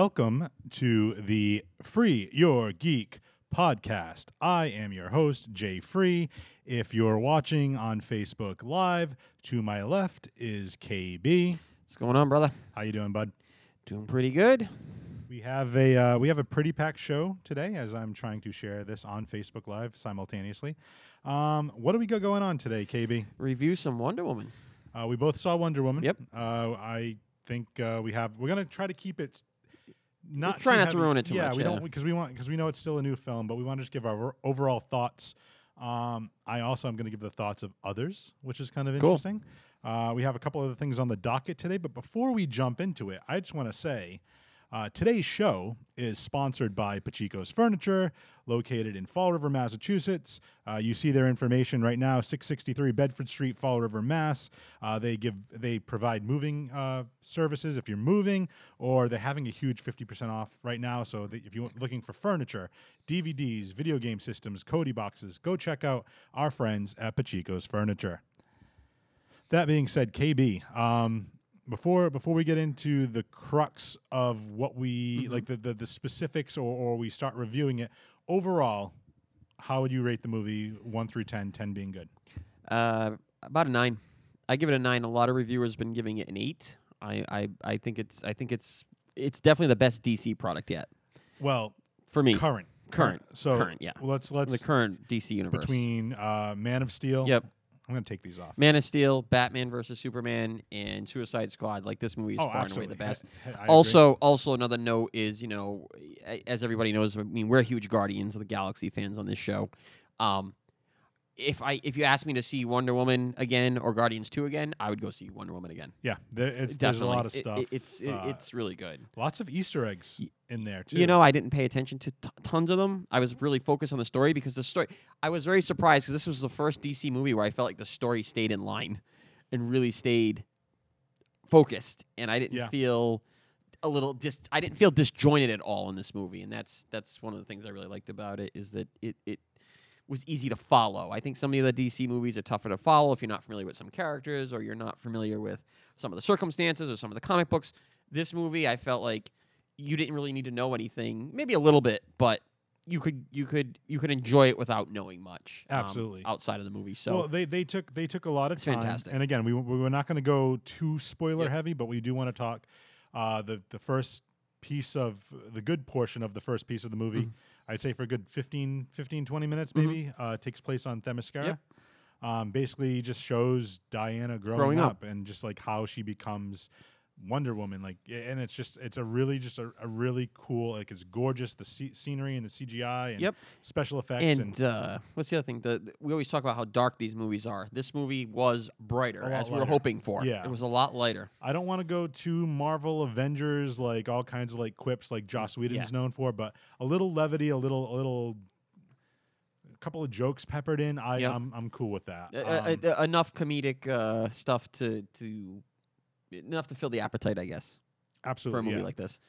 welcome to the Free Your Geek podcast. I am your host, Jay Free. If you're watching on Facebook Live, to my left is KB. What's going on, brother? How you doing, bud? Doing pretty good. We have a uh, we have a pretty packed show today, as I'm trying to share this on Facebook Live simultaneously. Um, what do we got going on today, KB? Review some Wonder Woman. Uh, we both saw Wonder Woman. Yep. Uh, I think uh, we have. We're gonna try to keep it. Not try too not to ruin it too yeah, much, we yeah. don't because we want because we know it's still a new film, but we want to just give our overall thoughts. Um, I also am going to give the thoughts of others, which is kind of Cool. interesting. Uh, we have a couple other things on the docket today, but before we jump into it, I just want to say uh, today's show is sponsored by Pachico's Furniture, located in Fall River, Massachusetts. Uh, you see their information right now, 663 Bedford Street, Fall River, Mass. Uh, they give they provide moving uh, services if you're moving, or they're having a huge 50% off right now. So if you're looking for furniture, DVDs, video game systems, Kodi boxes, go check out our friends at Pachico's Furniture. That being said, KB, um, before before we get into the crux of what we like the, the the specifics or, or we start reviewing it overall, how would you rate the movie one through 10, 10 being good? Uh, about a nine. I give it a nine. A lot of reviewers have been giving it an eight. I, I, I think it's I think it's it's definitely the best DC product yet Well, for me. current, Current. So Current, yeah. Let's let's the current DC universe. between uh, Man of Steel. Yep. I'm gonna take these off. Man of Steel, Batman versus Superman, and Suicide Squad. Like this movie is oh, far and away the best. I- I agree. Also, also another note is you know, as everybody knows, I mean we're huge Guardians of the Galaxy fans on this show. Um, if I if you ask me to see Wonder Woman again or Guardians two again, I would go see Wonder Woman again. yeah, there, it's, there's a lot of It- it- stuff. it's it, uh, it's really good. lots of Easter eggs in there too. You know, I didn't pay attention to t- tons of them. I was really focused on the story because the story. I was very surprised because this was the first DC movie where I felt like the story stayed in line and really stayed focused, and I didn't Yeah. feel a little dis. I didn't feel disjointed at all in this movie, and that's that's one of the things I really liked about it is that it it was easy to follow. I think some of the DC movies are tougher to follow if you're not familiar with some characters or you're not familiar with some of the circumstances or some of the comic books. This movie, I felt like you didn't really need to know anything, maybe a little bit, but you could you could you could enjoy it without knowing much. um, Absolutely. outside of the movie. So well, they, they took they took a lot of It's time. fantastic. And again, we we were not going to go too spoiler Yep. heavy, but we do want to talk uh, the the first piece of the good portion of the first piece of the movie. Mm-hmm. I'd say for a good 15, 15 20 minutes maybe uh, takes place on Themyscira. Yep. Um, basically, just shows Diana growing, Growing up. up. and just like how she becomes Wonder Woman. Like, and it's just it's a really just a, a really cool like it's gorgeous the sce- scenery and the CGI and Yep. special effects and uh, what's the other thing? The, the- we always talk about how dark these movies are. This movie was brighter, as we were hoping for. Yeah. it was a lot lighter. I don't want to go to Marvel Avengers like all kinds of like quips like Joss Whedon's Yeah. known for, but a little levity, a little a little a couple of jokes peppered in. I Yep. I'm I'm cool with that. Uh, uh, Um, uh, enough comedic uh, stuff to to enough to fill the appetite, I guess, absolutely for a movie yeah. like this.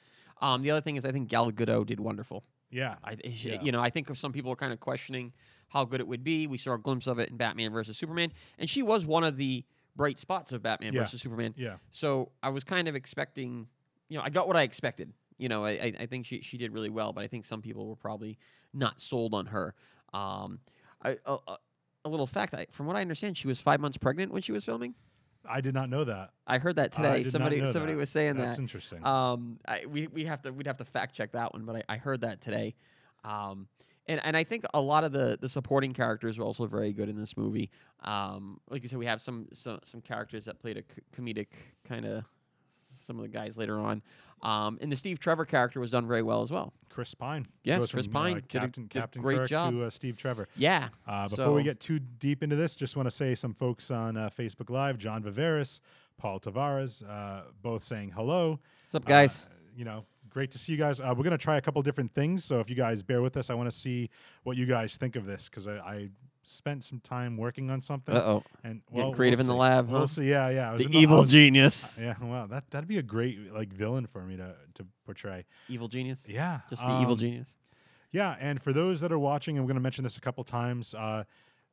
Um, the other thing is, I think Gal Gadot did wonderful. yeah. I, Yeah. you know, I think some people were kind of questioning how good it would be. We saw a glimpse of it in Batman versus Superman, and she was one of the bright spots of Batman Yeah. versus Superman. Yeah. So I was kind of expecting, you know, I got what I expected. You know, I, I, think she, she did really well, but I think some people were probably not sold on her. Um, I, a, a, a little fact, I, from what I understand, she was five months pregnant when she was filming. I did not know that. I heard that today. Somebody somebody that. was saying That's that. That's interesting. Um, I, we we have to we'd have to fact check that one, but I, I heard that today. Um, and and I think a lot of the the supporting characters are also very good in this movie. Um, like you said, we have some some, some characters that played a c- comedic kind of some of the guys later on. Um, and the Steve Trevor character was done very well as well. Chris Pine. Yes, Chris from, Pine Uh, did a- Captain did a Captain great Kirk job. to uh, Steve Trevor. Yeah. Uh, before we get too deep into this, just want to say some folks on uh, Facebook Live, John Viveris, Paul Tavares, uh, both saying hello. What's up, guys? Uh, you know, great to see you guys. Uh, we're going to try a couple different things. So if you guys bear with us, I want to see what you guys think of this because I, I spent some time working on something. Uh oh. And Getting well, creative we'll in the lab, We'll huh? see. Yeah, yeah. The in evil was- genius. Yeah, well, that that'd be a great like villain for me to to portray. Evil genius. Yeah, Just the evil um, genius. Yeah, and for those that are watching, I'm going to mention this a couple times uh,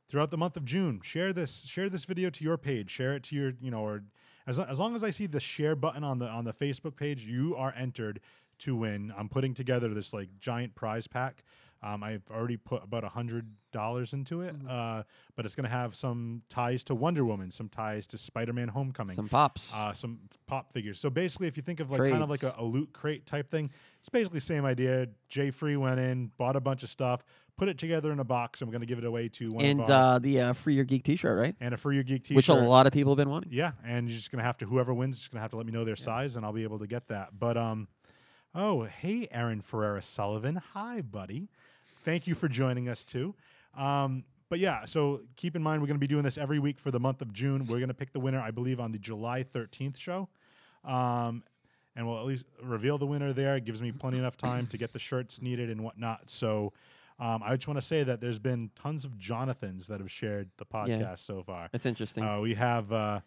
throughout the month of June. Share this, share this video to your page. Share it to your, you know, or as as long as I see the share button on the on the Facebook page, you are entered to win. I'm putting together this like giant prize pack. Um, I've already put about a hundred dollars into it, uh, but it's going to have some ties to Wonder Woman, some ties to Spider-Man: Homecoming, Some pops. uh, some pop figures. So basically, if you think of like kind of like a, a loot crate type thing, it's basically the same idea. Jay Free went in, bought a bunch of stuff, put it together in a box, and we're going to give it away to one and of our, uh, the uh, Free Your Geek T-shirt, right? and a Free your geek T-shirt. Which a lot of people have been wanting. Yeah, and you're just gonna have to whoever wins, just gonna have to let me know their size, and I'll be able to get that. But um, oh hey, Aaron Ferreira Sullivan, hi buddy, thank you for joining us too. Um, but yeah, so keep in mind we're gonna be doing this every week for the month of June. We're gonna pick the winner, I believe, on the July 13th show. Um, and we'll at least reveal the winner there. It gives me plenty enough time to get the shirts needed and whatnot. So. Um, I just want to say that there's been tons of Jonathans that have shared the podcast so far. That's interesting. Uh, we have, uh,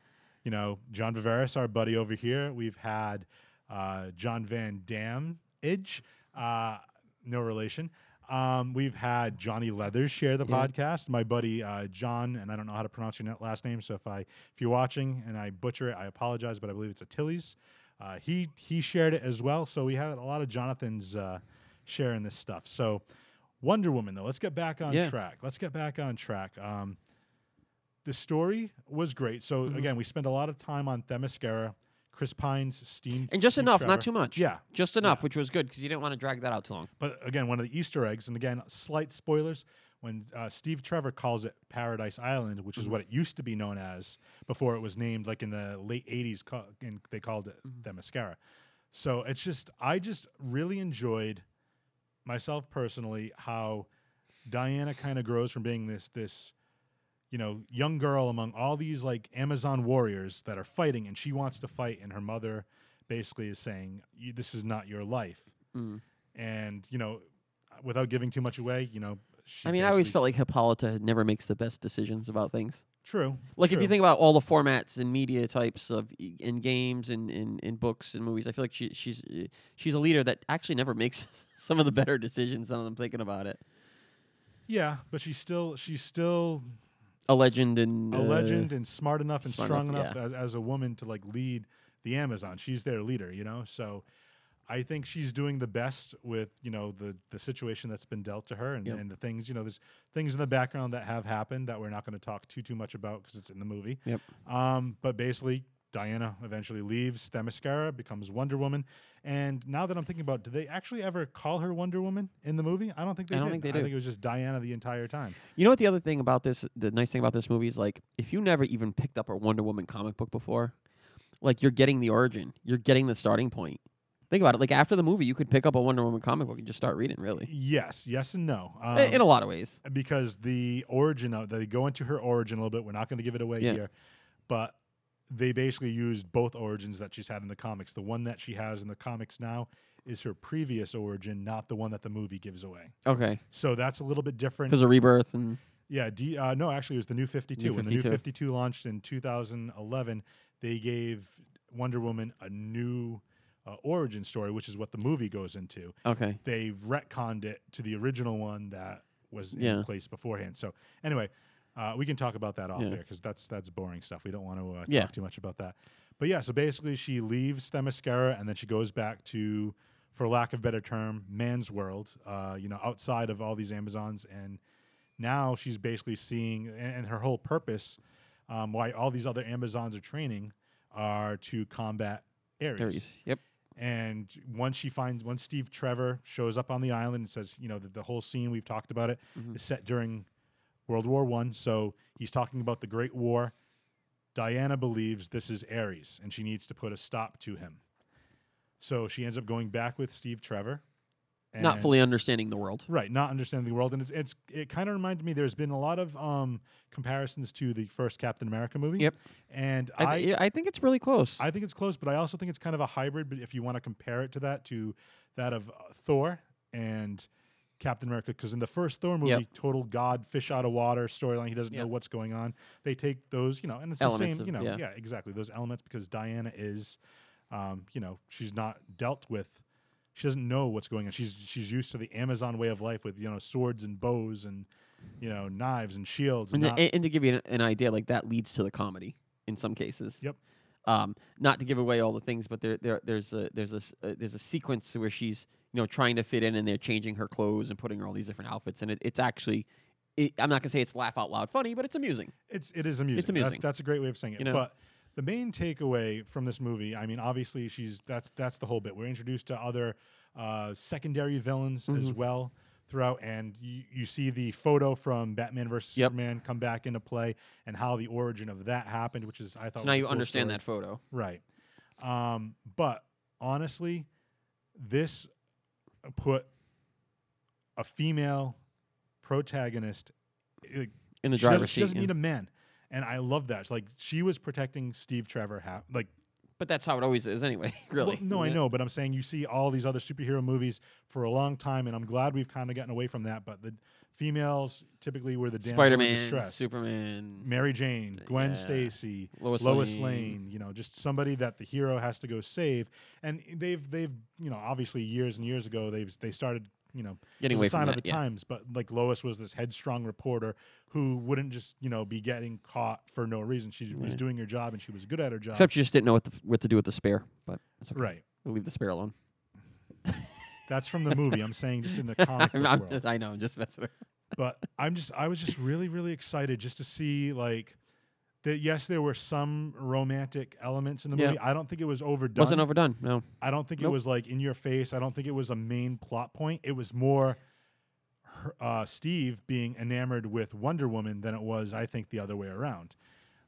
you know, John Viveris, our buddy over here. We've had uh, John Van Dam Idge, uh, no relation. Um, we've had Johnny Leathers share the Yeah. podcast. My buddy uh, John, and I don't know how to pronounce your last name, so if I if you're watching and I butcher it, I apologize, but I believe it's Achilles. Uh, he he shared it as well. So we had a lot of Jonathans uh, sharing this stuff. So Wonder Woman, though, let's get back on Yeah. track. Let's get back on track. Um, the story was great. So Mm-hmm. again, we spent a lot of time on Themyscira, Chris Pine's steam, and just enough, Trevor. not too much. Yeah, just enough, which was good because you didn't want to drag that out too long. but again, one of the Easter eggs, and again, slight spoilers. When uh, Steve Trevor calls it Paradise Island, which is Mm-hmm. what it used to be known as before it was named, like in the late '80s, ca- and they called it Mm-hmm. Themyscira. So it's just, I just really enjoyed myself personally how Diana kind of grows from being this this you know young girl among all these like Amazon warriors that are fighting, and she wants to fight, and her mother basically is saying, "This is not your life." Mm. And you know, without giving too much away, you know, she I mean, I always felt like Hippolyta never makes the best decisions about things. true. Like if you think about all the formats and media types of in games and in, in books and movies, I feel like she she's uh, she's a leader that actually never makes some of the better decisions. Now that I'm thinking about it, yeah, but she's still she's still a legend and a uh, legend and smart enough and smart strong enough, enough, as, as a woman to like lead the Amazon. She's their leader, you know. So I think she's doing the best with you know the the situation that's been dealt to her and, Yep. and the things you know. There's things in the background that have happened that we're not going to talk too too much about because it's in the movie. Yep. Um, but basically, Diana eventually leaves Themyscira, becomes Wonder Woman. And now that I'm thinking about, did they actually ever call her Wonder Woman in the movie? I don't think they I don't did. think they I do. think it was just Diana the entire time. You know what the other thing about this, the nice thing about this movie is like if you never even picked up a Wonder Woman comic book before, like you're getting the origin, you're getting the starting point. Think about it. Like after the movie, you could pick up a Wonder Woman comic book and just start reading. Really, Yes, yes, and no. Um, in a lot of ways. because the origin of they go into her origin a little bit. We're not going to give it away Yeah. here, but they basically used both origins that she's had in the comics. The one that she has in the comics now is her previous origin, not the one that the movie gives away. Okay, So that's a little bit different. because of rebirth and Yeah, D, uh, no, actually, it was the New Fifty Two. When the New 52. Fifty Two launched in 2011, they gave Wonder Woman a new uh, origin story, which is what the movie goes into. okay, They've retconned it to the original one that was Yeah. in place beforehand. So anyway, uh, we can talk about that off Yeah. air because that's that's boring stuff. We don't want to uh, Yeah. talk too much about that. But yeah, so basically, she leaves Themyscira and then she goes back to, for lack of a better term, man's world. Uh, you know, outside of all these Amazons, and now she's basically seeing, and, and her whole purpose, um, why all these other Amazons are training, are to combat Ares. Aries. Yep. And once she finds, once Steve Trevor shows up on the island and says, you know, the, the whole scene we've talked about it is Mhm. set during World War One. So he's talking about the Great War. Diana believes this is Ares, and she needs to put a stop to him. So she ends up going back with Steve Trevor. Not fully understanding the world. Right, not understanding the world, and it's it's it kind of reminded me. There's been a lot of um, comparisons to the first Captain America movie. Yep. and I, I th- I think it's really close. I think it's close, but I also think it's kind of a hybrid. But if you want to compare it to that, to that of uh, Thor and Captain America because in the first Thor movie, Yep. total god fish out of water storyline, he doesn't know what's going on. They take those, you know, and it's Elements the same, of- you know, yeah. yeah. exactly those elements because Diana is, um, you know, she's not dealt with. She doesn't know what's going on. She's she's used to the Amazon way of life with you know swords and bows and you know knives and shields. And, And to, and to give you an, an idea, like that leads to the comedy in some cases. Yep. Um, not to give away all the things, but there, there there's a there's a uh, there's a sequence where she's you know trying to fit in, and they're changing her clothes and putting her all these different outfits, and it, it's actually. It, I'm not gonna say it's laugh out loud funny, but it's amusing. It's it is amusing. That's, amusing. that's a great way of saying it. You know? But the main takeaway from this movie, I mean, obviously she's that's that's the whole bit. We're introduced to other uh, secondary villains Mm-hmm. as well throughout, and you, you see the photo from Batman versus Yep. Superman come back into play, and how the origin of that happened, which is I thought So now you cool understand story. that photo. right? Um, but honestly, this put a female protagonist. uh, In the she doesn't, driver's she seat. She doesn't yeah. need a man, and I love that. It's like she was protecting Steve Trevor. Ha- like, But that's how it always is, anyway. really. well, no, I know, but I'm saying you see all these other superhero movies for a long time, and I'm glad we've kind of gotten away from that. But the females typically were the damsel in Spider-Man, distress. Superman. Mary Jane, Gwen Yeah. Stacy, Lois Lois, Lane. You know, just somebody that the hero has to go save. And they've they've you know obviously years and years ago they've they started you know Getting it was away a sign from of that, the yeah. times. But like Lois was this headstrong reporter who wouldn't just you know be getting caught for no reason. She was Right. doing her job and she was good at her job. Except you just didn't know what, the, what to do with the spare. But it's okay. right. We'll leave the spare alone. That's from the movie. I'm saying just in the comic book world. just, I know, I'm just messing around. but I'm just I was just really really excited just to see like that. Yes, there were some romantic elements in the Yeah. movie. I don't think it was overdone. Wasn't overdone. No. I don't think it was like in your face. I don't think it was a main plot point. It was more her, uh, Steve being enamored with Wonder Woman than it was, I think, the other way around.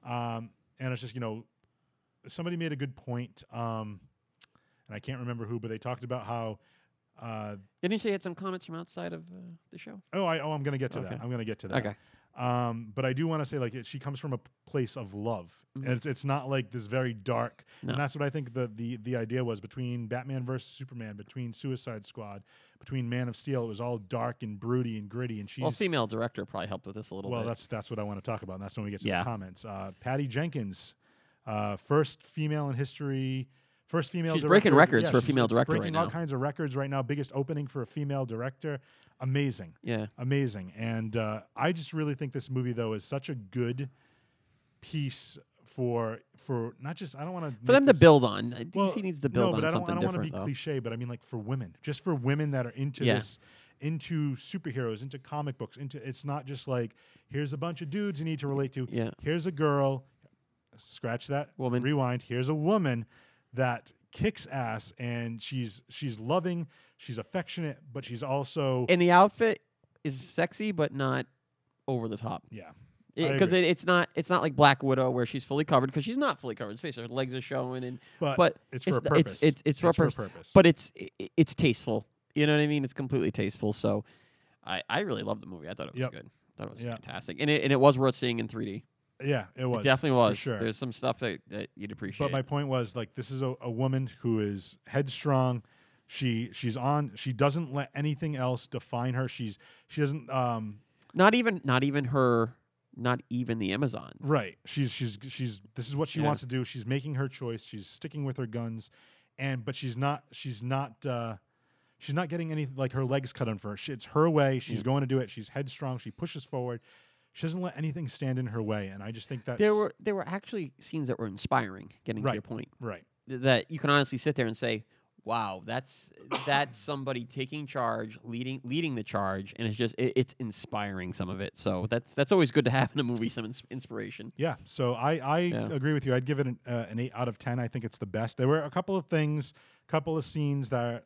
Um, and it's just you know, somebody made a good point, um, and I can't remember who, but they talked about how. Uh, Didn't you say you had some comments from outside of uh, the show? oh, I, oh, I'm gonna get to Okay. that. I'm gonna get to that. Okay. Um, but I do want to say, like, it, she comes from a place of love, Mhm. and it's it's not like this very dark. No. And that's what I think the the the idea was between Batman versus Superman, between Suicide Squad, between Man of Steel. It was all dark and broody and gritty, and she's Well, female director probably helped with this a little well, bit. that's that's what I want to talk about. And that's when we get to Yeah. the comments. Uh, Patty Jenkins, uh, first female in history. First female. She's director. breaking records for a female director right breaking all now. kinds of records right now. Biggest opening for a female director. Amazing yeah. amazing. And uh, I just really think this movie though is such a good piece for for not just I don't want to For them to build on. DC well, needs to no, build but on I don't, something I don't want to be though. cliche, but I mean like for women, just for women that are into Yeah. this, into superheroes, into comic books, into it's not just like here's a bunch of dudes you need to relate to. Yeah. Here's a girl, scratch that, Woman. rewind. Here's a woman that kicks ass and she's she's loving, she's affectionate, but she's also And the outfit is sexy, but not over the top. yeah. Because agree. it, it's not it's not like Black Widow where she's fully covered because she's not fully covered. Face her legs are showing, and But, but it's for a it's- purpose. it's- it's- it's for a purpose. purpose. but it's i- it's tasteful. You know what I mean? It's completely tasteful. So I, I really love the movie. I thought it was Yep. good. thought it was Yeah. fantastic, and it and it was worth seeing in 3D. Yeah, it was it definitely was. sure. There's some stuff that, that you'd appreciate. But my point was like this is a, a woman who is headstrong. She she's on. She doesn't let anything else define her. She's she doesn't um not even not even her, not even the Amazons. right. She's she's she's this is what she Yeah. wants to do. She's making her choice. She's sticking with her guns, and but she's not she's not uh she's not getting any like her legs cut on for her. She, it's her way. She's going to do it. She's headstrong. She pushes forward. She doesn't let anything stand in her way, and I just think that There were there were actually scenes that were inspiring. Getting to your point, right. that you can honestly sit there and say, "Wow, that's that's somebody taking charge, leading leading the charge," and it's just it, it's inspiring some of it. So that's that's always good to have in a movie, some ins- inspiration. Yeah, so I, I Yeah. agree with you. I'd give it an, uh, an eight out of ten. I think it's the best. There were a couple of things, couple of scenes that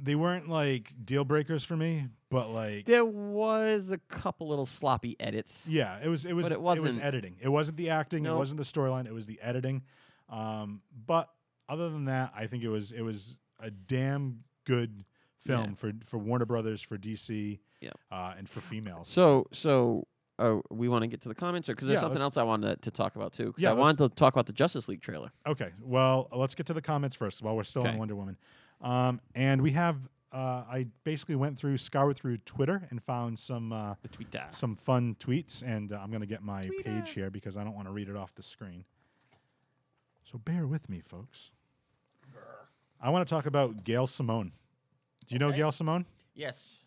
they weren't like deal breakers for me, but like There was a couple little sloppy edits. yeah, it was it was But it it was wasn't- editing. It wasn't the acting. It wasn't the storyline. It was the editing. Um, but other than that, I think it was it was a damn good film Yeah. for for Warner Brothers, for DC, Yep. uh, and for females. So so. Uh, we want to get to the comments, or because there's Yeah, something else I wanted to, to talk about too. Because Yeah, I wanted to talk about the Justice League trailer. Okay, well, let's get to the comments first while we're still on Wonder Woman. Um, and we have uh, I basically went through, scoured through Twitter, and found some uh, The Twitter. some fun tweets. And uh, I'm going to get my Tweeter. page here because I don't want to read it off the screen. So bear with me, folks. I want to talk about Gail Simone. Do you know Gail Simone? Yes.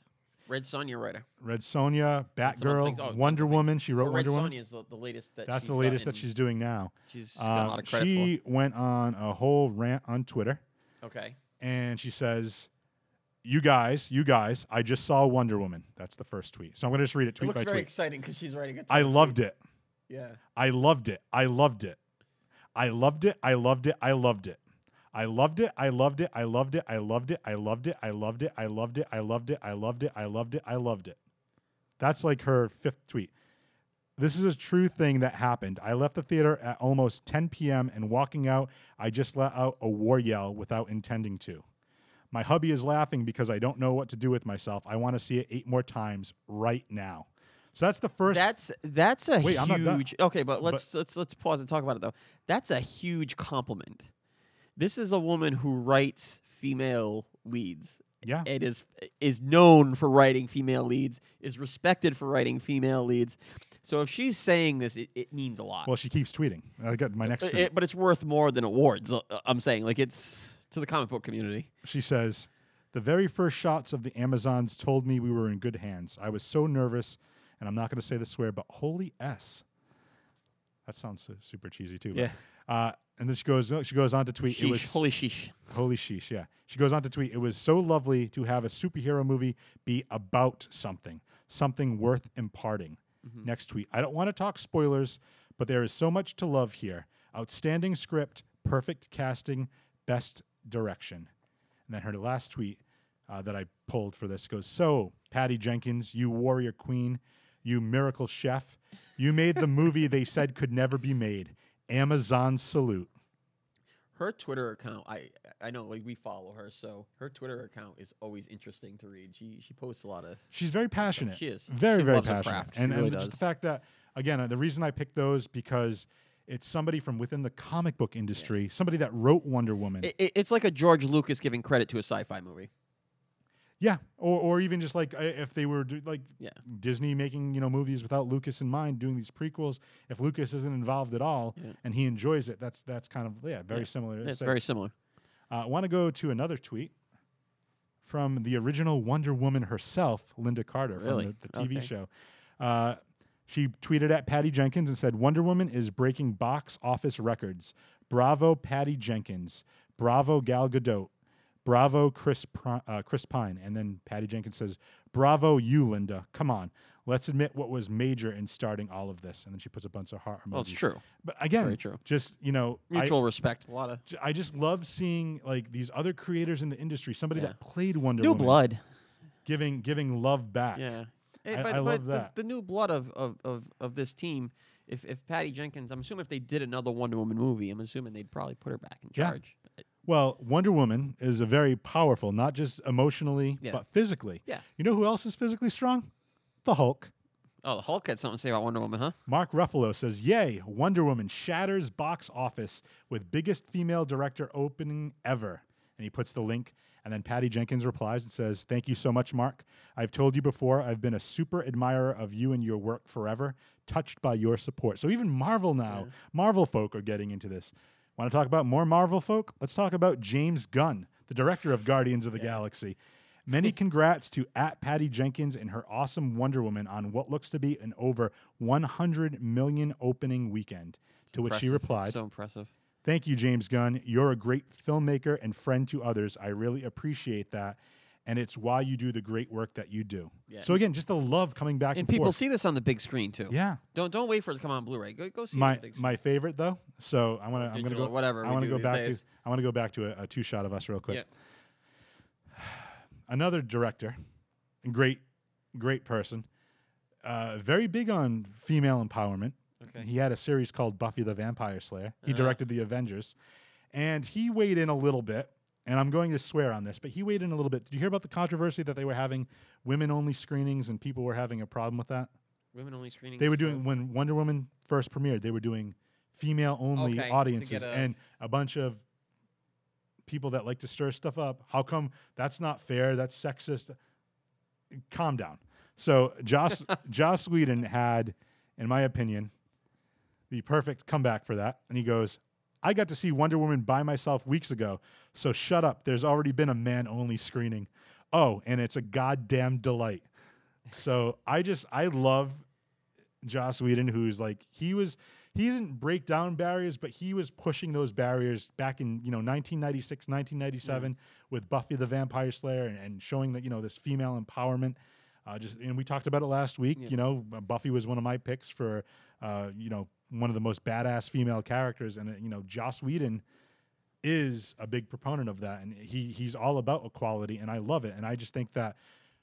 Red Sonja writer. Red Sonja, And some other Batgirl, things- oh, Wonder. Woman. She wrote Red Wonder Woman. Sonja is the, the latest that That's she's the latest that she's doing now. She's got a Uh, lot of credit she went on a whole rant on Twitter. Okay. and she says, "You guys, you guys, I just saw Wonder Woman." That's the first tweet. So I'm going to just read it It looks by very tweet. exciting because she's writing a. I loved tweets. it. Yeah. I loved it. I loved it. I loved it. I loved it. I loved it. I loved it. I loved it. I loved it. I loved it. I loved it. I loved it. I loved it. I loved it. I loved it. I loved it. I loved it. That's like her fifth tweet. This is a true thing that happened. I left the theater at almost 10 p.m. and walking out, I just let out a war yell without intending to. My hubby is laughing because I don't know what to do with myself. I want to see it eight more times right now. So that's the first. That's that's a Wait, I'm not done. huge. Okay, but let's let's let's pause and talk about it though. That's a huge compliment. This is a woman who writes female leads. yeah. it is is known for writing female leads, is respected for writing female leads. So if she's saying this, it, it means a lot. Well, she keeps tweeting. I got my next But tweet. it- but it's worth more than awards. uh, I'm saying, like it's to the comic book community. She says, The very first shots of the Amazons told me we were in good hands. I was so nervous, and I'm not going to say the swear, but holy S. That sounds su- super cheesy too. but, Yeah. Uh, and then she goes, she goes on to tweet. it Sheesh, was holy sheesh. Holy sheesh, yeah. She goes on to tweet, it was so lovely to have a superhero movie be about something, something worth imparting. Mm-hmm. Next tweet, I don't want to talk spoilers, but there is so much to love here. Outstanding script, perfect casting, best direction. And then her last tweet uh, that I pulled for this goes, So, Patty Jenkins, you warrior queen, you miracle chef, you made the movie they said could never be made. Amazon salute. Her Twitter account, I I know, like we follow her, so her Twitter account is always interesting to read. She she posts a lot of. She's very passionate. She is. Very, She very passionate. And, really and just the fact that, again, uh, the reason I picked those because it's somebody from within the comic book industry, somebody that wrote Wonder Woman. It, it- it's like a George Lucas giving credit to a sci-fi movie. yeah. Or, or even just like uh, if they were do, like Yeah. Disney making, you know, movies without Lucas in mind, doing these prequels. If Lucas isn't involved at all Yeah. and he enjoys it, that's that's kind of, yeah, very Yeah. similar. It's very similar. uh, I want to go to another tweet from the original Wonder Woman herself, Lynda Carter Really? from the, the TV Okay. show. Uh, she tweeted at Patty Jenkins and said, Wonder Woman is breaking box office records. Bravo, Patty Jenkins. Bravo, Gal Gadot. Bravo, Chris, uh, Chris Pine. And then Patty Jenkins says, Bravo, you, Linda. Come on. Let's admit what was major in starting all of this. And then she puts a bunch of heart emojis. Well, it's true. But again, Very true. just, you know, I- Mutual respect. A lot of I just love seeing like these other creators in the industry, somebody Yeah. that played Wonder new Woman, blood. giving giving love back. Yeah. Eh, I- but I but love the- that. The, new blood of, of, of, of this team, if, if Patty Jenkins, I'm assuming if they did another Wonder Woman movie, I'm assuming they'd probably put her back in Yeah. charge. Well, Wonder Woman is a very powerful, not just emotionally, Yeah. but physically. Yeah. You know who else is physically strong? The Hulk. Oh, the Hulk had something to say about Wonder Woman, huh? Mark Ruffalo says, "Yay! Wonder Woman shatters box office with biggest female director opening ever." And he puts the link, and then Patty Jenkins replies and says, "Thank you so much, Mark. I've told you before. I've been a super admirer of you and your work forever. Touched by your support." So even Marvel now, Marvel folk are getting into this. Want to talk about more Marvel folk? Let's talk about James Gunn, the director of Guardians of the Galaxy. Many congrats to at Patty Jenkins and her awesome Wonder Woman on what looks to be an over 100 million opening weekend. to which she Impressive. replied, So impressive. Thank you, James Gunn. You're a great filmmaker and friend to others. I really appreciate that. And it's why you do the great work that you do. Yeah. So again, just the love coming back and, And people forth. see this on the big screen too. yeah. Don't don't wait for it to come on Blu-ray. Go go see it on My the big screen. my favorite though. So I want to I'm to go whatever I want to go back days. to I want to go back to a, a two shot of us real quick. Yeah. Another director, great great person. Uh, very big on female empowerment. Okay. He had a series called Buffy the Vampire Slayer. He Uh-huh. directed the Avengers. And he weighed in a little bit, and I'm going to swear on this, but he weighed in a little bit. Did you hear about the controversy that they were having women only screenings and people were having a problem with that? Women only screenings. They were doing when Wonder Woman first premiered, they were doing female only Okay, audiences a- and a bunch of people that like to stir stuff up. How come that's not fair? That's sexist. Calm down. So Joss Joss Whedon had, in my opinion, the perfect comeback for that. And he goes, I got to see Wonder Woman by myself weeks ago. So shut up. There's already been a man only screening. Oh, and it's a goddamn delight. So I just I love Joss Whedon, who's like he was he didn't break down barriers, but he was pushing those barriers back in you know 1996, 1997 with Buffy the Vampire Slayer and, and showing that you know this female empowerment. Uh, just and we talked about it last week. Yeah. You know, Buffy was one of my picks for uh, you know one of the most badass female characters, and uh, you know Joss Whedon is a big proponent of that, and he he's all about equality, and I love it. And I just think that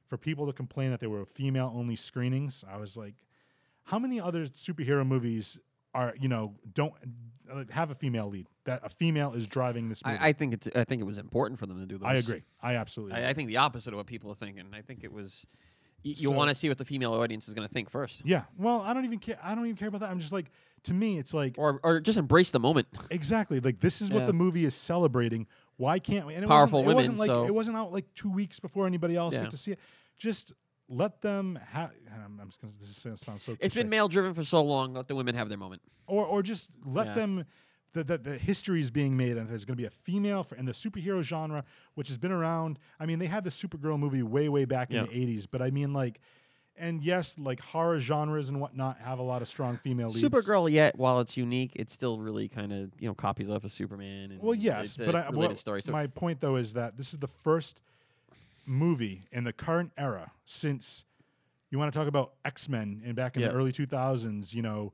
for people to complain that there were female only screenings, I was like, how many other superhero movies are you know don't uh, have a female lead that a female is driving this movie? I, I think it's. I think it was important for them to do those. I agree. I absolutely. I, I think the opposite of what people are thinking. I think it was. Y- you So- want to see what the female audience is going to think first, yeah. Well, I don't even care. I don't even care about that. I'm just like, to me, it's like or or just embrace the moment. exactly like this is what Yeah. the movie is celebrating. Why can't we? And it Powerful wasn't, it women, wasn't like so- it wasn't out like two weeks before anybody else Yeah. got to see it. Just let them have. I'm, I'm just gonna. This is gonna sound so. It's been cliche. male driven for so long. Let the women have their moment. or or just let Yeah. them that the, the history is being made and there's going to be a female for, in the superhero genre which has been around i mean they had the supergirl movie way way back Yeah. in the 80s but i mean like and yes like horror genres and whatnot have a lot of strong female leads Supergirl, yet while it's unique, it's still really kind of you know copies off of Superman. And well yes but I, what- story. So my point though is that this is the first movie in the current era since you want to talk about x-men and back in Yeah. the early 2000s you know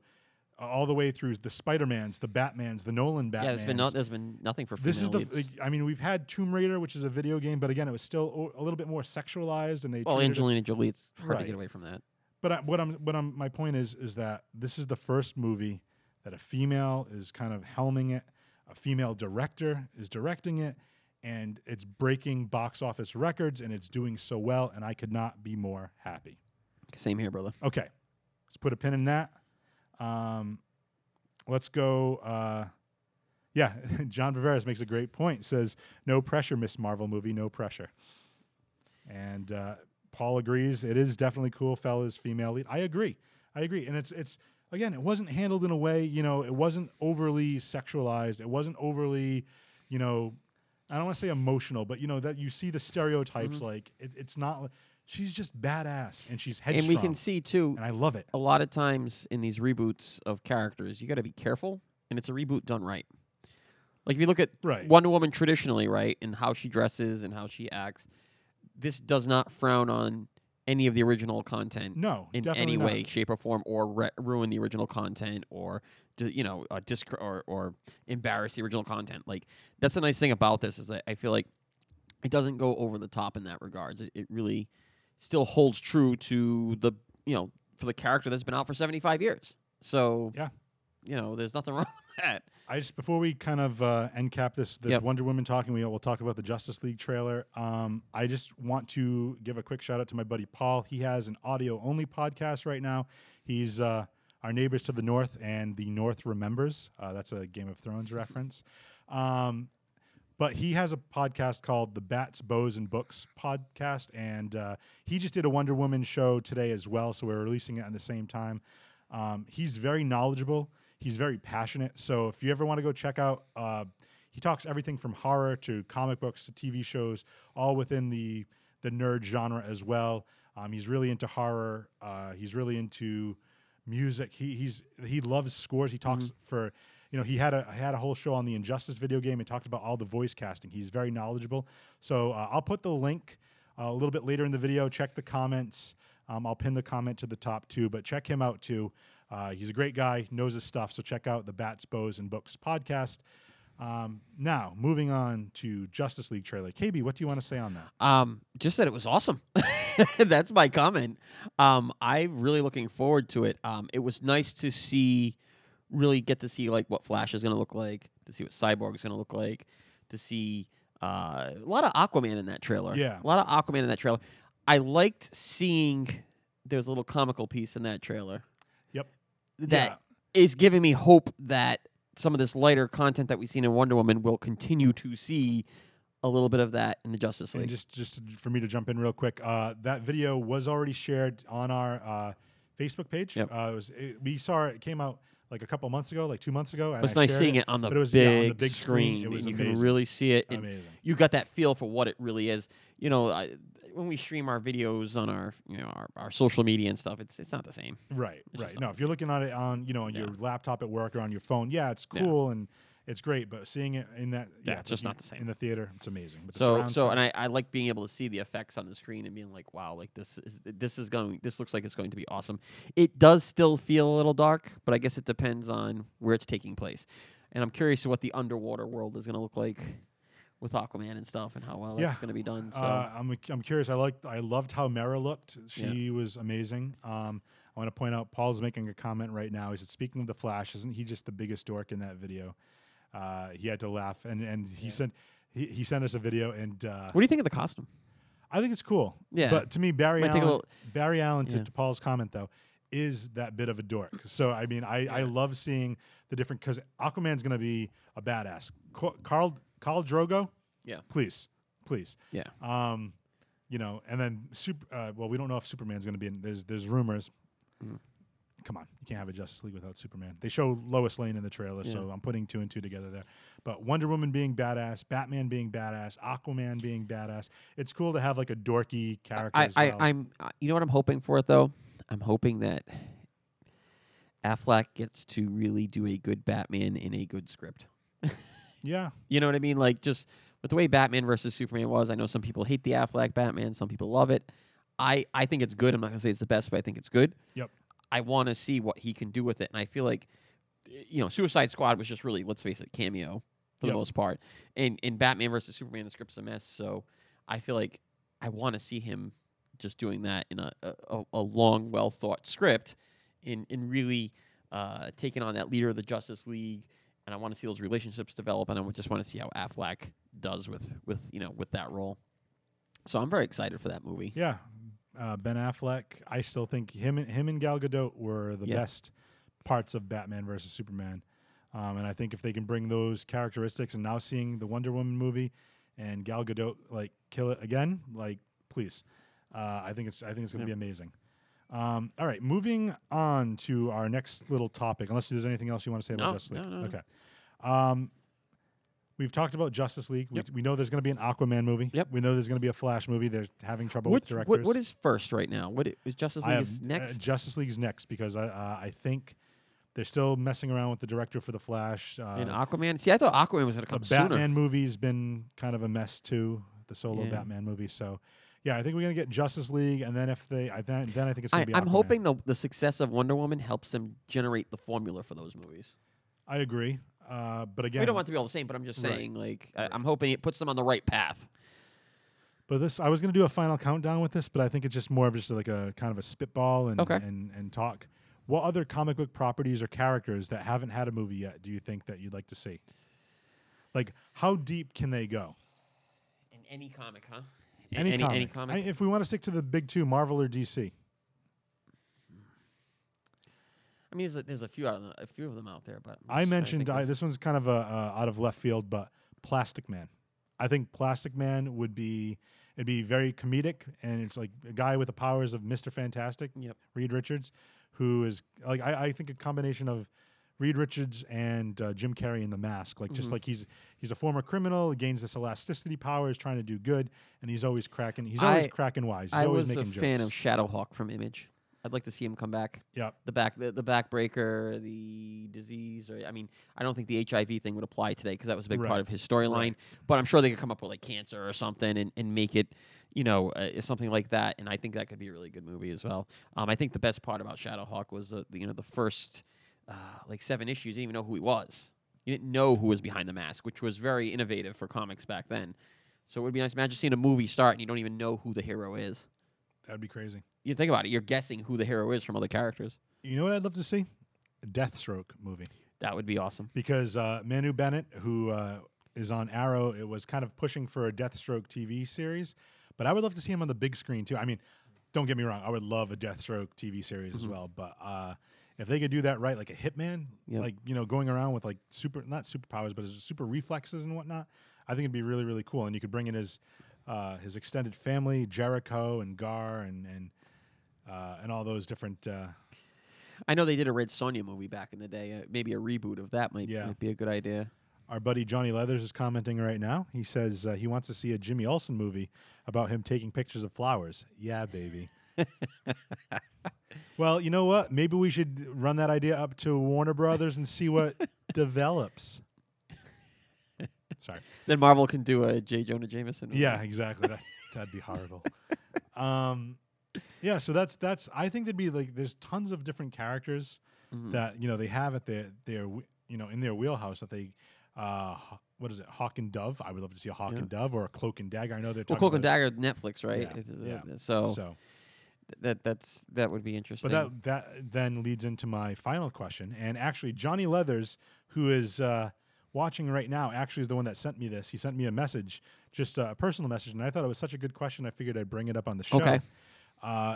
all the way through the spider-mans the batmans the nolan batmans yeah, there's been no, there's been nothing for this is the leads. like, i mean we've had tomb raider which is a video game but again it was still o- a little bit more sexualized and they well, treated it- Angelina Jolie, it's hard to Right. get away from that. but I, what i'm what i'm my point is is that this is the first movie that a female is kind of helming it a female director is directing it and it's breaking box office records and it's doing so well and i could not be more happy Same here, brother. okay let's put a pin in that um, let's go uh, yeah john viveras makes a great point. Says no pressure miss marvel movie no pressure. And uh, paul agrees. It is definitely cool fellas female lead. I agree. I agree. And it's it's again it wasn't handled in a way you know it wasn't overly sexualized. It wasn't overly you know i don't want to say emotional but you know that you see the stereotypes like it, it's not she's just badass and she's headstrong And we can see too, and i love it a lot of times in these reboots of characters, you got to be careful, and it's a reboot done right. Like if you look at Right. Wonder Woman traditionally, right, and how she dresses and how she acts, this does not frown on any of the original content no in any not. way, shape, or form, or re- ruin the original content, or you know, uh, disc- or or embarrass the original content. Like that's the nice thing about this is that I feel like it doesn't go over the top in that regards. It, it really still holds true to the you know for the character that's been out for seventy five years. So Yeah. you know, there's nothing wrong with that. I just before we kind of uh, end cap this this Yep. Wonder Woman talking, we will talk about the Justice League trailer. Um, I just want to give a quick shout out to my buddy Paul. He has an audio only podcast right now. He's uh, our neighbors to the north, and the North remembers. Uh, that's a Game of Thrones reference. Um, but he has a podcast called the Bats, Bows, and Books podcast, and uh, he just did a Wonder Woman show today as well. So we're releasing it at the same time. Um, he's very knowledgeable. He's very passionate. So if you ever want to go check out, uh, he talks everything from horror to comic books to TV shows, all within the the nerd genre as well. Um, he's really into horror. Uh, he's really into music. He he's he loves scores. He talks for you know he had a had a whole show on the Injustice video game and talked about all the voice casting. He's very knowledgeable. So uh, I'll put the link uh, a little bit later in the video. Check the comments. Um, I'll pin the comment to the top too, but check him out too. Uh, he's a great guy, knows his stuff. So check out the Bats, Bows, and Books podcast. Um, now, moving on to Justice League trailer. KB, what do you want to say on that? Um, just that it was awesome. That's my comment. Um, I'm really looking forward to it. Um, it was nice to see, really get to see like what Flash is going to look like, to see what Cyborg is going to look like, to see uh, a lot of Aquaman in that trailer. Yeah. a lot of Aquaman in that trailer. I liked seeing there was a little comical piece in that trailer Yep. that is giving me hope that some of this lighter content that we've seen in Wonder Woman, we'll continue to see a little bit of that in the Justice League. And just just for me to jump in real quick, uh, that video was already shared on our uh, Facebook page. Yep. Uh, it was it, we saw it came out like a couple months ago, like two months ago. it was nice seeing it, on the, it was, big, yeah, on the big screen. screen. It was you amazing. can really see it. And Amazing. you got that feel for what it really is. You know, I, when we stream our videos on our you know our, our social media and stuff, it's it's not the same. Right, It's right. No, if you're looking at it on, you know, on your laptop at work or on your phone, yeah, it's Yeah. cool and it's great. But seeing it in that, Yeah, yeah, it's just you- not the same. in the theater. It's amazing. But So so and I, I like being able to see the effects on the screen and being like, wow, like this is this is going this looks like it's going to be awesome. It does still feel a little dark, but I guess it depends on where it's taking place. And I'm curious to what the underwater world is going to look like with Aquaman and stuff, and how well Yeah. that's going to be done. So Uh, I'm I'm curious. I liked I loved how Mera looked. She was amazing. Um, I want to point out Paul's making a comment right now. He said, "Speaking of the Flash, isn't he just the biggest dork in that video?" Uh, he had to laugh, and and he sent he, he sent us a video, and uh, what do you think of the costume? I think it's cool. Yeah. But to me, Barry Might Allen, little- Barry Allen, to, Yeah. to Paul's comment though, is that bit of a dork. So I mean, I, I love seeing the different because Aquaman's gonna be a badass. Khal Khal Drogo, Yeah. please, please. Yeah. Um, you know, and then super. Uh, well, we don't know if Superman's gonna be in. There's there's rumors. Mm. Come on, you can't have a Justice League without Superman. They show Lois Lane in the trailer, so I'm putting two and two together there. But Wonder Woman being badass, Batman being badass, Aquaman being badass. It's cool to have like a dorky character. I, as I, well. I'm, uh, you know what I'm hoping for though? I'm hoping that Affleck gets to really do a good Batman in a good script. yeah, You know what I mean? Like just with the way Batman versus Superman was, I know some people hate the Affleck Batman, some people love it. I, I think it's good. I'm not gonna say it's the best, but I think it's good. Yep. I want to see what he can do with it, and I feel like, you know, Suicide Squad was just really, let's face it, cameo for Yep. the most part, and in Batman versus Superman, the script's a mess. So I feel like I want to see him just doing that in a a, a- long, well thought script, in in really uh, taking on that leader of the Justice League, and I want to see those relationships develop, and I just want to see how Affleck does with with you know with that role. So I'm very excited for that movie. yeah. Uh, ben Affleck. I still think him and him and Gal Gadot were the Yeah. best parts of Batman versus Superman. Um, and I think if they can bring those characteristics, and now seeing the Wonder Woman movie and Gal Gadot like kill it again, like please, uh, I think it's I think it's going to Yeah. be amazing. Um, all right, moving on to our next little topic. Unless there's anything else you want to say about No, Justice League, no, no. okay. Um, we've talked about Justice League. Yep. We, we know there's going to be an Aquaman movie. Yep. We know there's going to be a Flash movie. They're having trouble What, with directors. what what is first right now? What is Justice League have, is uh, next? Justice League's next because I uh, I think they're still messing around with the director for the Flash. Uh, and Aquaman. See, I thought Aquaman was going to the come sooner. The Batman movie's been kind of a mess too. The solo Yeah. Batman movie. So yeah, I think we're gonna get Justice League, and then if they, I then, then I think it's I, gonna be. I'm hoping the the success of Wonder Woman helps them generate the formula for those movies. I agree, uh, but again, we don't want to be all the same, but I'm just Right. saying, like, Right. I, I'm hoping it puts them on the right path. But this, I was going to do a final countdown with this, but I think it's just more of just like a kind of a spitball and Okay. and, and talk. What other comic book properties or characters that haven't had a movie yet do you think that you'd like to see? Like, how deep can they go? In any comic, huh? Any, any, comic. any comic. I- if we want to stick to the big two, Marvel or DC. I mean, there's a, there's a few out of the, a few of them out there, but I mentioned I, this one's kind of a, uh, out of left field, but Plastic Man. I think Plastic Man would be it'd be very comedic, and it's like a guy with the powers of Mister Fantastic, Yep. Reed Richards, who is like I, I think a combination of Reed Richards and uh, Jim Carrey in The Mask. Like just Mhm. like he's he's a former criminal, he gains this elasticity power, is trying to do good, and he's always cracking. He's always I- cracking wise. He's I always was a making fan of jokes. Shadowhawk from Image. I'd like to see him come back. Yep. The back, the, the backbreaker, the disease, or I mean, I don't think the HIV thing would apply today because that was a big Right. part of his storyline. Right. But I'm sure they could come up with like cancer or something and, and make it, you know, uh, something like that. And I think that could be a really good movie as well. Um, I think the best part about Shadowhawk was the, the you know the first uh, like seven issues. You didn't even know who he was. You didn't know who was behind the mask, which was very innovative for comics back then. So it would be nice. Imagine seeing a movie start and you don't even know who the hero is. That'd be crazy. You think about it, you're guessing who the hero is from other characters. You know what I'd love to see? A Deathstroke movie. That would be awesome. because uh, Manu Bennett, who uh, is on Arrow, it was kind of pushing for a Deathstroke TV series. But I would love to see him on the big screen too. I mean, don't get me wrong, I would love a Deathstroke TV series as Mhm. well. But uh, If they could do that right, like a hitman, Yep. like you know, going around with like super not superpowers, but super reflexes and whatnot, I think it'd be really really cool. And you could bring in his uh, his extended family, Jericho and Gar, and and uh, and all those different. Uh, I know they did a Red Sonja movie back in the day. Uh, maybe a reboot of that might, Yeah. might be a good idea. Our buddy Johnny Leathers is commenting right now. He says uh, he wants to see a Jimmy Olsen movie about him taking pictures of flowers. Yeah, baby. well, you know what? Maybe we should run that idea up to Warner Brothers and see what develops. Sorry. Then Marvel can do a J. Jonah Jameson. movie. Yeah, exactly. That, that'd be horrible. Um, yeah, so that's that's. I think there'd be like there's tons of different characters Mhm. that you know they have at their their you know in their wheelhouse that they uh what is it hawk and dove i would love to see a hawk Yeah. and dove or a cloak and dagger i know they're Well, Cloak and Dagger, Netflix, right? Yeah, yeah. So, so th- that that's that would be interesting. but that that then leads into my final question and actually johnny leathers who is uh watching right now actually is the one that sent me this he sent me a message just a personal message and i thought it was such a good question i figured i'd bring it up on the show Okay. uh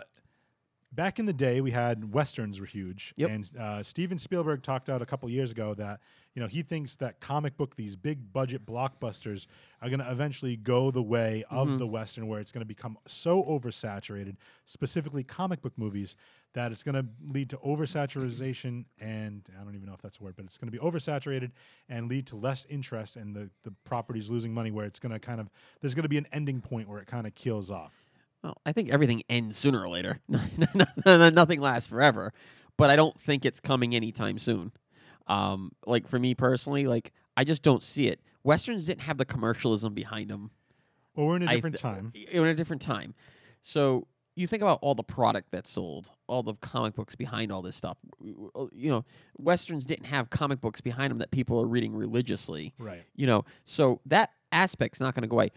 back in the day, we had westerns were huge, Yep. and uh, Steven Spielberg talked out a couple years ago that you know he thinks that comic book these big budget blockbusters are going to eventually go the way of Mm-hmm. the western, where it's going to become so oversaturated, specifically comic book movies, that it's going to lead to oversaturation and I don't even know if that's a word, but it's going to be oversaturated and lead to less interest and the the properties losing money, where it's going to kind of there's going to be an ending point where it kind of keels off. Well, I think everything ends sooner or later. Nothing lasts forever, but I don't think it's coming anytime soon. Um, like for me personally, like I just don't see it. Westerns didn't have the commercialism behind them. Well, we're in a different th- time. In a different time. So you think about all the product that's sold, all the comic books behind all this stuff. You know, westerns didn't have comic books behind them that people are reading religiously. Right. You know, so that aspect's not going to go away.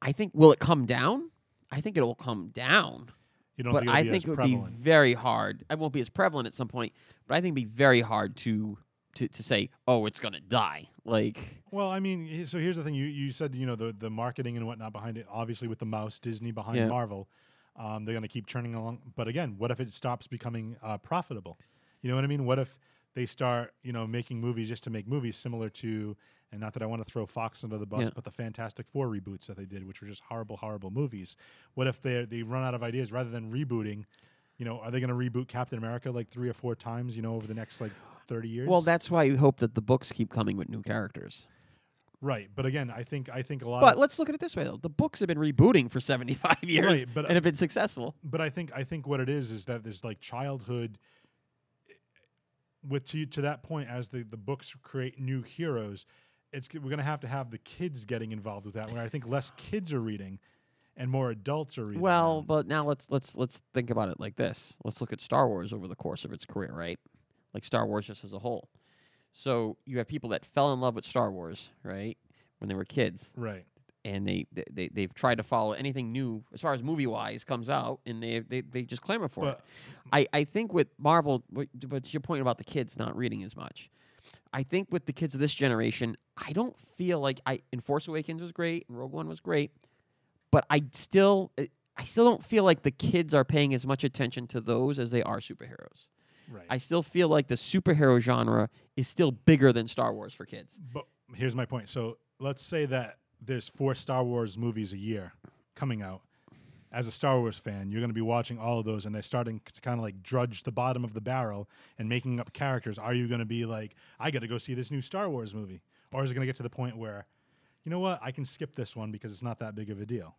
I think will it come down? I think it will come down You don't but think I think it would prevalent. be very hard. It won't be as prevalent at some point, but I think it'd be very hard to to, to say, oh, it's gonna die. Like, Well, I mean, so here's the thing. You you said you know the the marketing and whatnot behind it. Obviously, with the mouse, Disney behind Yeah. Marvel, um, they're going to keep churning along. But again, what if it stops becoming uh, profitable? You know what I mean? What if they start you know making movies just to make movies, similar to and not that I want to throw Fox under the bus, Yeah. but the Fantastic Four reboots that they did, which were just horrible, horrible movies. What if they they run out of ideas rather than rebooting? You know, are they going to reboot Captain America like three or four times? You know, over the next like thirty years? well, that's why you hope that the books keep coming with new characters. right. But again, I think I think a lot. But let's look at it this way, though: the books have been rebooting for seventy five years Right, but- and have been successful. but I think I think what it is is that there's like childhood eh, with to to that point as the the books create new heroes it's we're going to have to have the kids getting involved with that where I think less kids are reading and more adults are reading Well, but now let's let's let's think about it like this. Let's look at Star Wars over the course of its career, right? Like Star Wars just as a whole. So you have people that fell in love with Star Wars, right, when they were kids, right and they they, they they've tried to follow anything new as far as movie wise comes out, and they they they just clamor for it. I I think with Marvel, but your point about the kids not reading as much. I think with the kids of this generation, I don't feel like I. And Force Awakens was great, and Rogue One was great, but I still, eh, I still don't feel like the kids are paying as much attention to those as they are superheroes. right I still feel like the superhero genre is still bigger than Star Wars for kids. but here's my point so let's say that there's four Star Wars movies a year coming out as a Star Wars fan, you're going to be watching all of those, and they're starting to kind of like drudge the bottom of the barrel and making up characters. Are you going to be like, I got to go see this new Star Wars movie, or is it going to get to the point where, you know what, I can skip this one because it's not that big of a deal?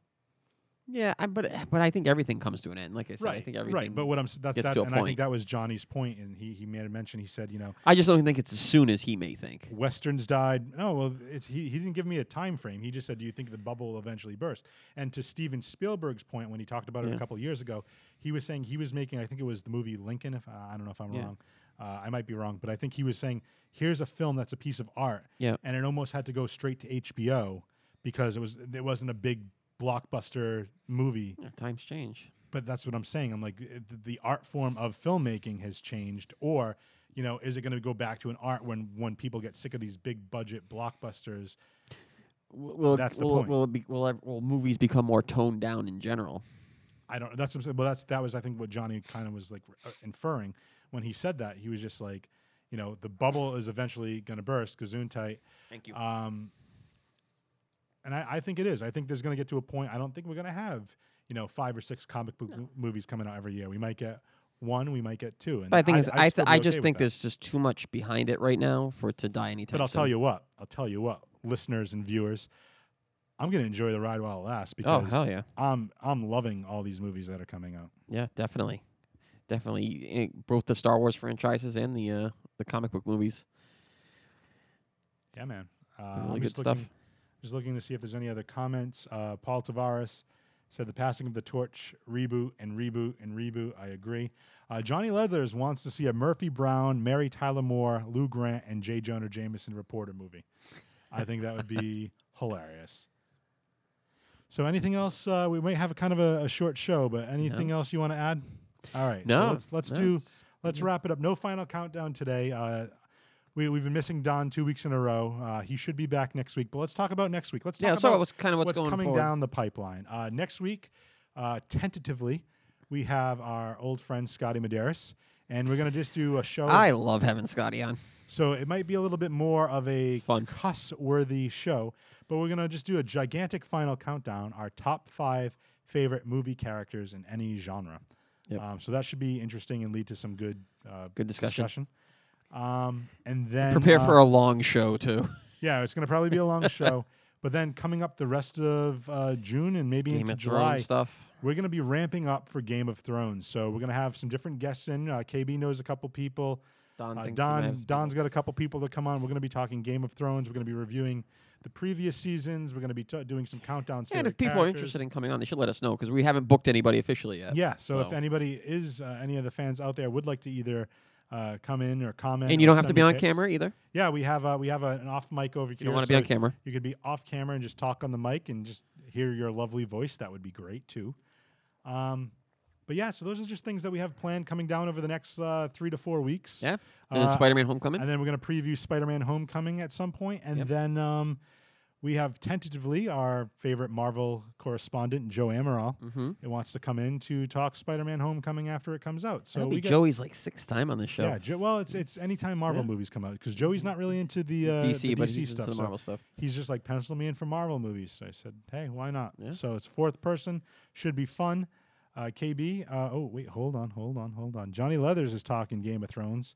Yeah, I, but but I think everything comes to an end. Like I said, I think everything. right. But what I'm that, gets that, to a and I think that was Johnny's point, and he he made a mention. He said, you know, I just don't think it's as soon as he may think. westerns died. No, well, it's he, he didn't give me a time frame. He just said, "Do you think the bubble will eventually burst?" And to Steven Spielberg's point when he talked about it Yeah. a couple of years ago, he was saying he was making. I think it was the movie Lincoln. If I don't know if I'm Yeah. wrong, uh, I might be wrong, but I think he was saying, "Here's a film that's a piece of art," Yeah. and it almost had to go straight to HBO because it was it wasn't a big blockbuster movie Yeah, times change. but that's what I'm saying. I'm like the art form of filmmaking has changed, or you know, is it going to go back to an art when when people get sick of these big budget blockbusters? Will, That's the will, point. Will, it be, will, will movies become more toned down in general? I don't. Know. That's what I'm saying. Well, that's that was I think what Johnny kind of was like uh, inferring when he said that, he was just like, you know, the bubble is eventually going to burst. Gesundheit. Thank you. Um, and I, I think it is. I think there's going to get to a point. I don't think we're going to have you know five or six comic book mo- movies coming out every year. We might get one. We might get two. And but I think I'd I, th- I just okay with think that. there's just too much behind it right now for it to die anytime But I'll tell you what. I'll tell you what, listeners and viewers. I'm going to enjoy the ride while it lasts Oh because hell yeah, I'm I'm loving all these movies that are coming out. yeah, definitely, definitely. eh, Both the Star Wars franchises and the uh, the comic book movies. Yeah, man. Uh, Really I'm good just stuff. Just looking to see if there's any other comments. Uh, Paul Tavares said the passing of the torch reboot and reboot and reboot. I agree. Uh, Johnny Leathers wants to see a Murphy Brown, Mary Tyler Moore, Lou Grant, and J. Jonah Jameson reporter movie. I think that would be hilarious. So, anything else? Uh, we might have a kind of a, a short show, but anything else you want to add? All right. No, So let's let's no, do let's wrap it up. No final countdown today. Uh, we, we've been missing Don two weeks in a row. Uh, he should be back next week. But let's talk about next week. Let's talk Yeah, about so what's kind of what's, going coming forward. down the pipeline. Uh, next week, uh, tentatively, we have our old friend Scotty Medeiros, and we're going to just do a show. I love having Scotty on. So it might be a little bit more of a fun. cuss-worthy show, but we're gonna just do a gigantic final countdown, our top five favorite movie characters in any genre. Yep. Um, so that should be interesting and lead to some good, uh, Good discussion. Um, and then Prepare uh, for a long show too. yeah, it's gonna probably be a long show. But then coming up the rest of uh, June and maybe Game into of July, stuff. we're going to be ramping up for Game of Thrones. So we're going to have some different guests in. Uh, KB knows a couple people. Don, Uh, Don has- Don's got a couple people that come on. We're going to be talking Game of Thrones. We're going to be reviewing the previous seasons. We're going to be t- doing some countdowns. and if people are interested in coming on, they should let us know because we haven't booked anybody officially yet. yeah. So, if anybody is uh, any of the fans out there would like to either uh, come in or comment, And you don't have to be on camera either. Yeah, we have uh, we have a, an off mic over here. You don't want to be on camera. You could be off camera and just talk on the mic and just hear your lovely voice. That would be great too. Um, but yeah, so those are just things that we have planned coming down over the next uh, three to four weeks. Yeah. And then Uh, Spider-Man: Homecoming. And then we're going to preview Spider-Man: Homecoming at some point, and Yep. then um, we have tentatively our favorite Marvel correspondent Joe Amaral. mm-hmm. It wants to come in to talk Spider-Man: Homecoming after it comes out. So we get Joey's like sixth time on the show. yeah. Jo- well, it's it's anytime Marvel Yeah. movies come out because Joey's not really into the uh, DC, the but DC he's stuff. into the so Marvel stuff. he's just like pencil me in for Marvel movies. So I said, hey, why not? Yeah. So it's fourth person, should be fun. Uh, KB, uh, oh wait, hold on, hold on, hold on. Johnny Leathers is talking Game of Thrones.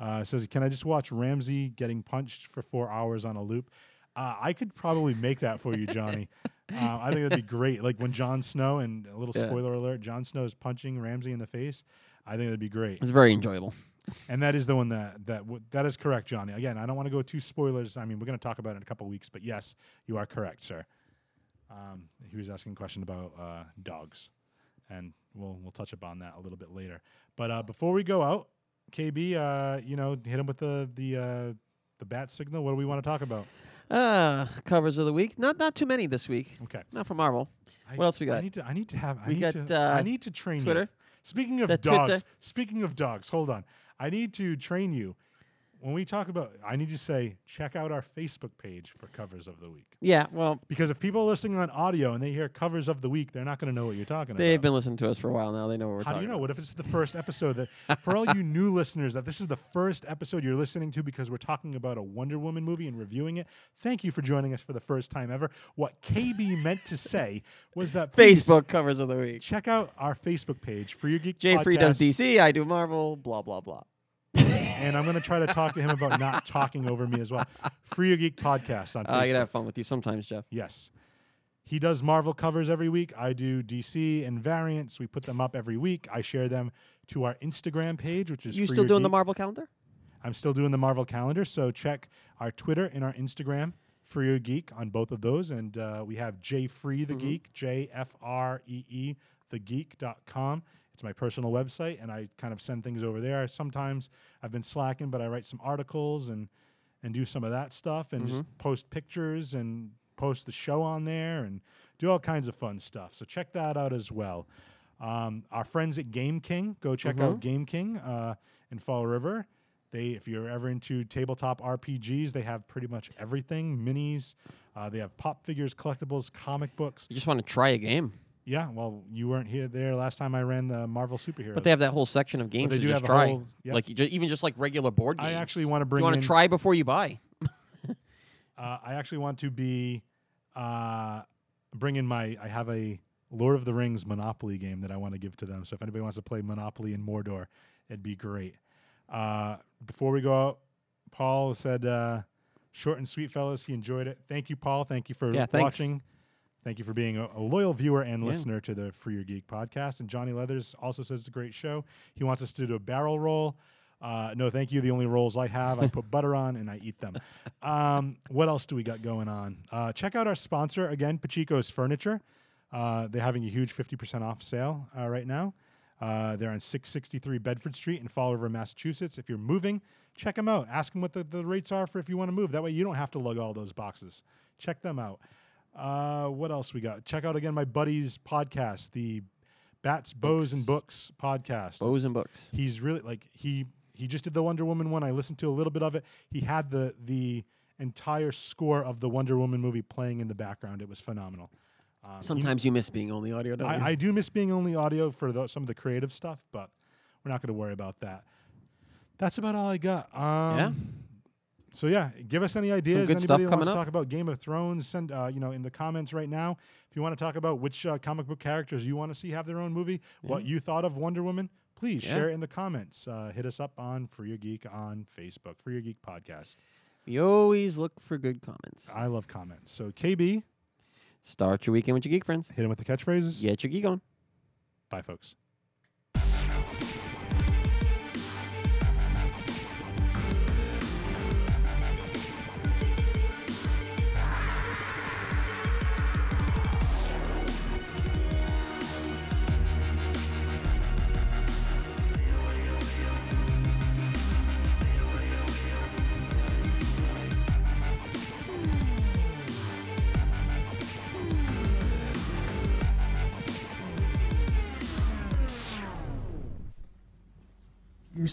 Uh, says, can I just watch Ramsay getting punched for four hours on a loop? Uh, I could probably make that for you, Johnny. uh, I think that'd be great. Like when Jon Snow, and a little Yeah. spoiler alert, Jon Snow is punching Ramsay in the face. I think that'd be great. It's very enjoyable. And that is the one that that w- that is correct, Johnny. Again, I don't want to go too spoilers. I mean, we're going to talk about it in a couple weeks, but yes, you are correct, sir. Um, he was asking a question about uh, dogs, and we'll we'll touch upon that a little bit later. But uh, before we go out, KB, uh, you know, hit him with the the uh, the bat signal. What do we want to talk about? Uh, covers of the week. Not not too many this week. Okay. Not for Marvel. I, What else we got? I need to. I need to have. I We need got, to. uh, I need to train you. Twitter. Speaking of The dogs, Twitter. speaking of dogs, hold on. I need to train you. When we talk about, I need to say, check out our Facebook page for covers of the week. Yeah. Well, Because if people are listening on audio and they hear covers of the week, they're not going to know what you're talking about. they've about. been listening to us for a while now. They know what we're talking about. How do talking you know? What if it's the first episode that, for all you new listeners, that this is the first episode you're listening to because we're talking about a Wonder Woman movie and reviewing it? Thank you for joining us for the first time ever. What KB meant to say was that please Facebook covers of the week. check out our Facebook page for your geek Jay Free does Podcast. DC. I do Marvel. Blah blah blah. And I'm going to try to talk to him about not talking over me as well. Free Your Geek podcast on Uh, I Facebook. can have fun with you sometimes, Jeff. yes. He does Marvel covers every week. I do DC and variants. We put them up every week. I share them to our Instagram page, which is You still doing the Marvel calendar? I'm still doing the Marvel calendar. So check our Twitter and our Instagram, Free Your Geek, on both of those. And uh, we have J Free the Mhm. Geek, J F R E E, thegeek.com. It's my personal website, and I kind of send things over there. Sometimes I've been slacking, but I write some articles and and do some of that stuff and just post pictures and post the show on there and do all kinds of fun stuff. So check that out as well. Um, our friends at Game King, go check out Game King uh, in Fall River. They, if you're ever into tabletop RPGs, they have pretty much everything: minis. Uh, they have pop figures, collectibles, comic books. You just want to try a game. Yeah, well, you weren't here there last time I ran the Marvel superheroes. But they have that whole section of games they to do just have a try, whole- like you ju- even just like regular board games. I actually want to bring you want in. to try before you buy. Uh, I actually want to be uh, bring in my. I have a Lord of the Rings Monopoly game that I want to give to them. So if anybody wants to play Monopoly in Mordor, it'd be great. Uh, before we go out, Paul said, uh, "Short and sweet, fellas." He enjoyed it. Thank you, Paul. Thank you for Yeah, thanks. watching. Thank you for being a, a loyal viewer and Yeah. listener to the Free Your Geek podcast. And Johnny Leathers also says it's a great show. He wants us to do a barrel roll. Uh, no, thank you. The only rolls I have, I put butter on and I eat them. Um, what else do we got going on? Uh, check out our sponsor again, Pachico's Furniture. Uh, they're having a huge 50% off sale uh, right now. Uh, they're on 663 Bedford Street in Fall River, Massachusetts. If you're moving, check them out. Ask them what the, the rates are for if you want to move. That way you don't have to lug all those boxes. Check them out. Uh, what else we got? Check out again my buddy's podcast, the Bats, Bows, and Books podcast. Bows and books. He's really like he he just did the Wonder Woman one. I listened to a little bit of it. He had the the entire score of the Wonder Woman movie playing in the background. It was phenomenal. Um, Sometimes you miss being only audio, don't you? I, I do miss being only audio for the, some of the creative stuff, but we're not going to worry about that. That's about all I got. Um, Yeah. So yeah, give us any ideas. good Anybody wants to up. talk about Game of Thrones? Send uh, you know in the comments right now. If you want to talk about which uh, comic book characters you want to see have their own movie, what you thought of Wonder Woman, please Yeah. share it in the comments. Uh, hit us up on Free Your Geek on Facebook, Free Your Geek podcast. we always look for good comments. I love comments. So KB, Start your weekend with your geek friends. hit them with the catchphrases. Get your geek on. Bye, folks.